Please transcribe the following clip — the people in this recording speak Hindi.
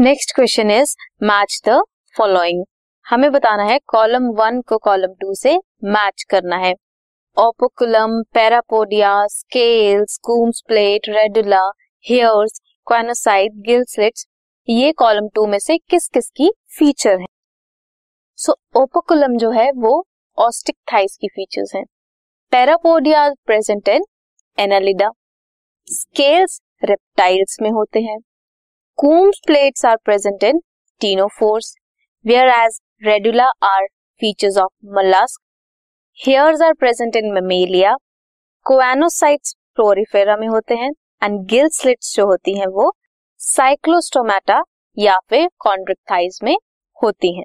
Next question is match the following हमें बताना है कॉलम वन को कॉलम टू से मैच करना है। Operculum parapodia scales combs plate radula hairs choanocyte gill slits ये कॉलम टू में से किस किस की फीचर है? सो so, ओपोकुलम जो है वो ऑस्टिक थाइस की फीचर्स हैं। Parapodia present in annelida scales reptiles में होते हैं। Combs plates are present in ctenophores whereas radula are features of mollusk. Hairs are present in mammalia choanocytes porifera में होते हैं एंड गिल स्लिट्स जो होती हैं वो साइक्लोस्टोमेटा या फिर कॉन्ड्रिक्टाइज में होती हैं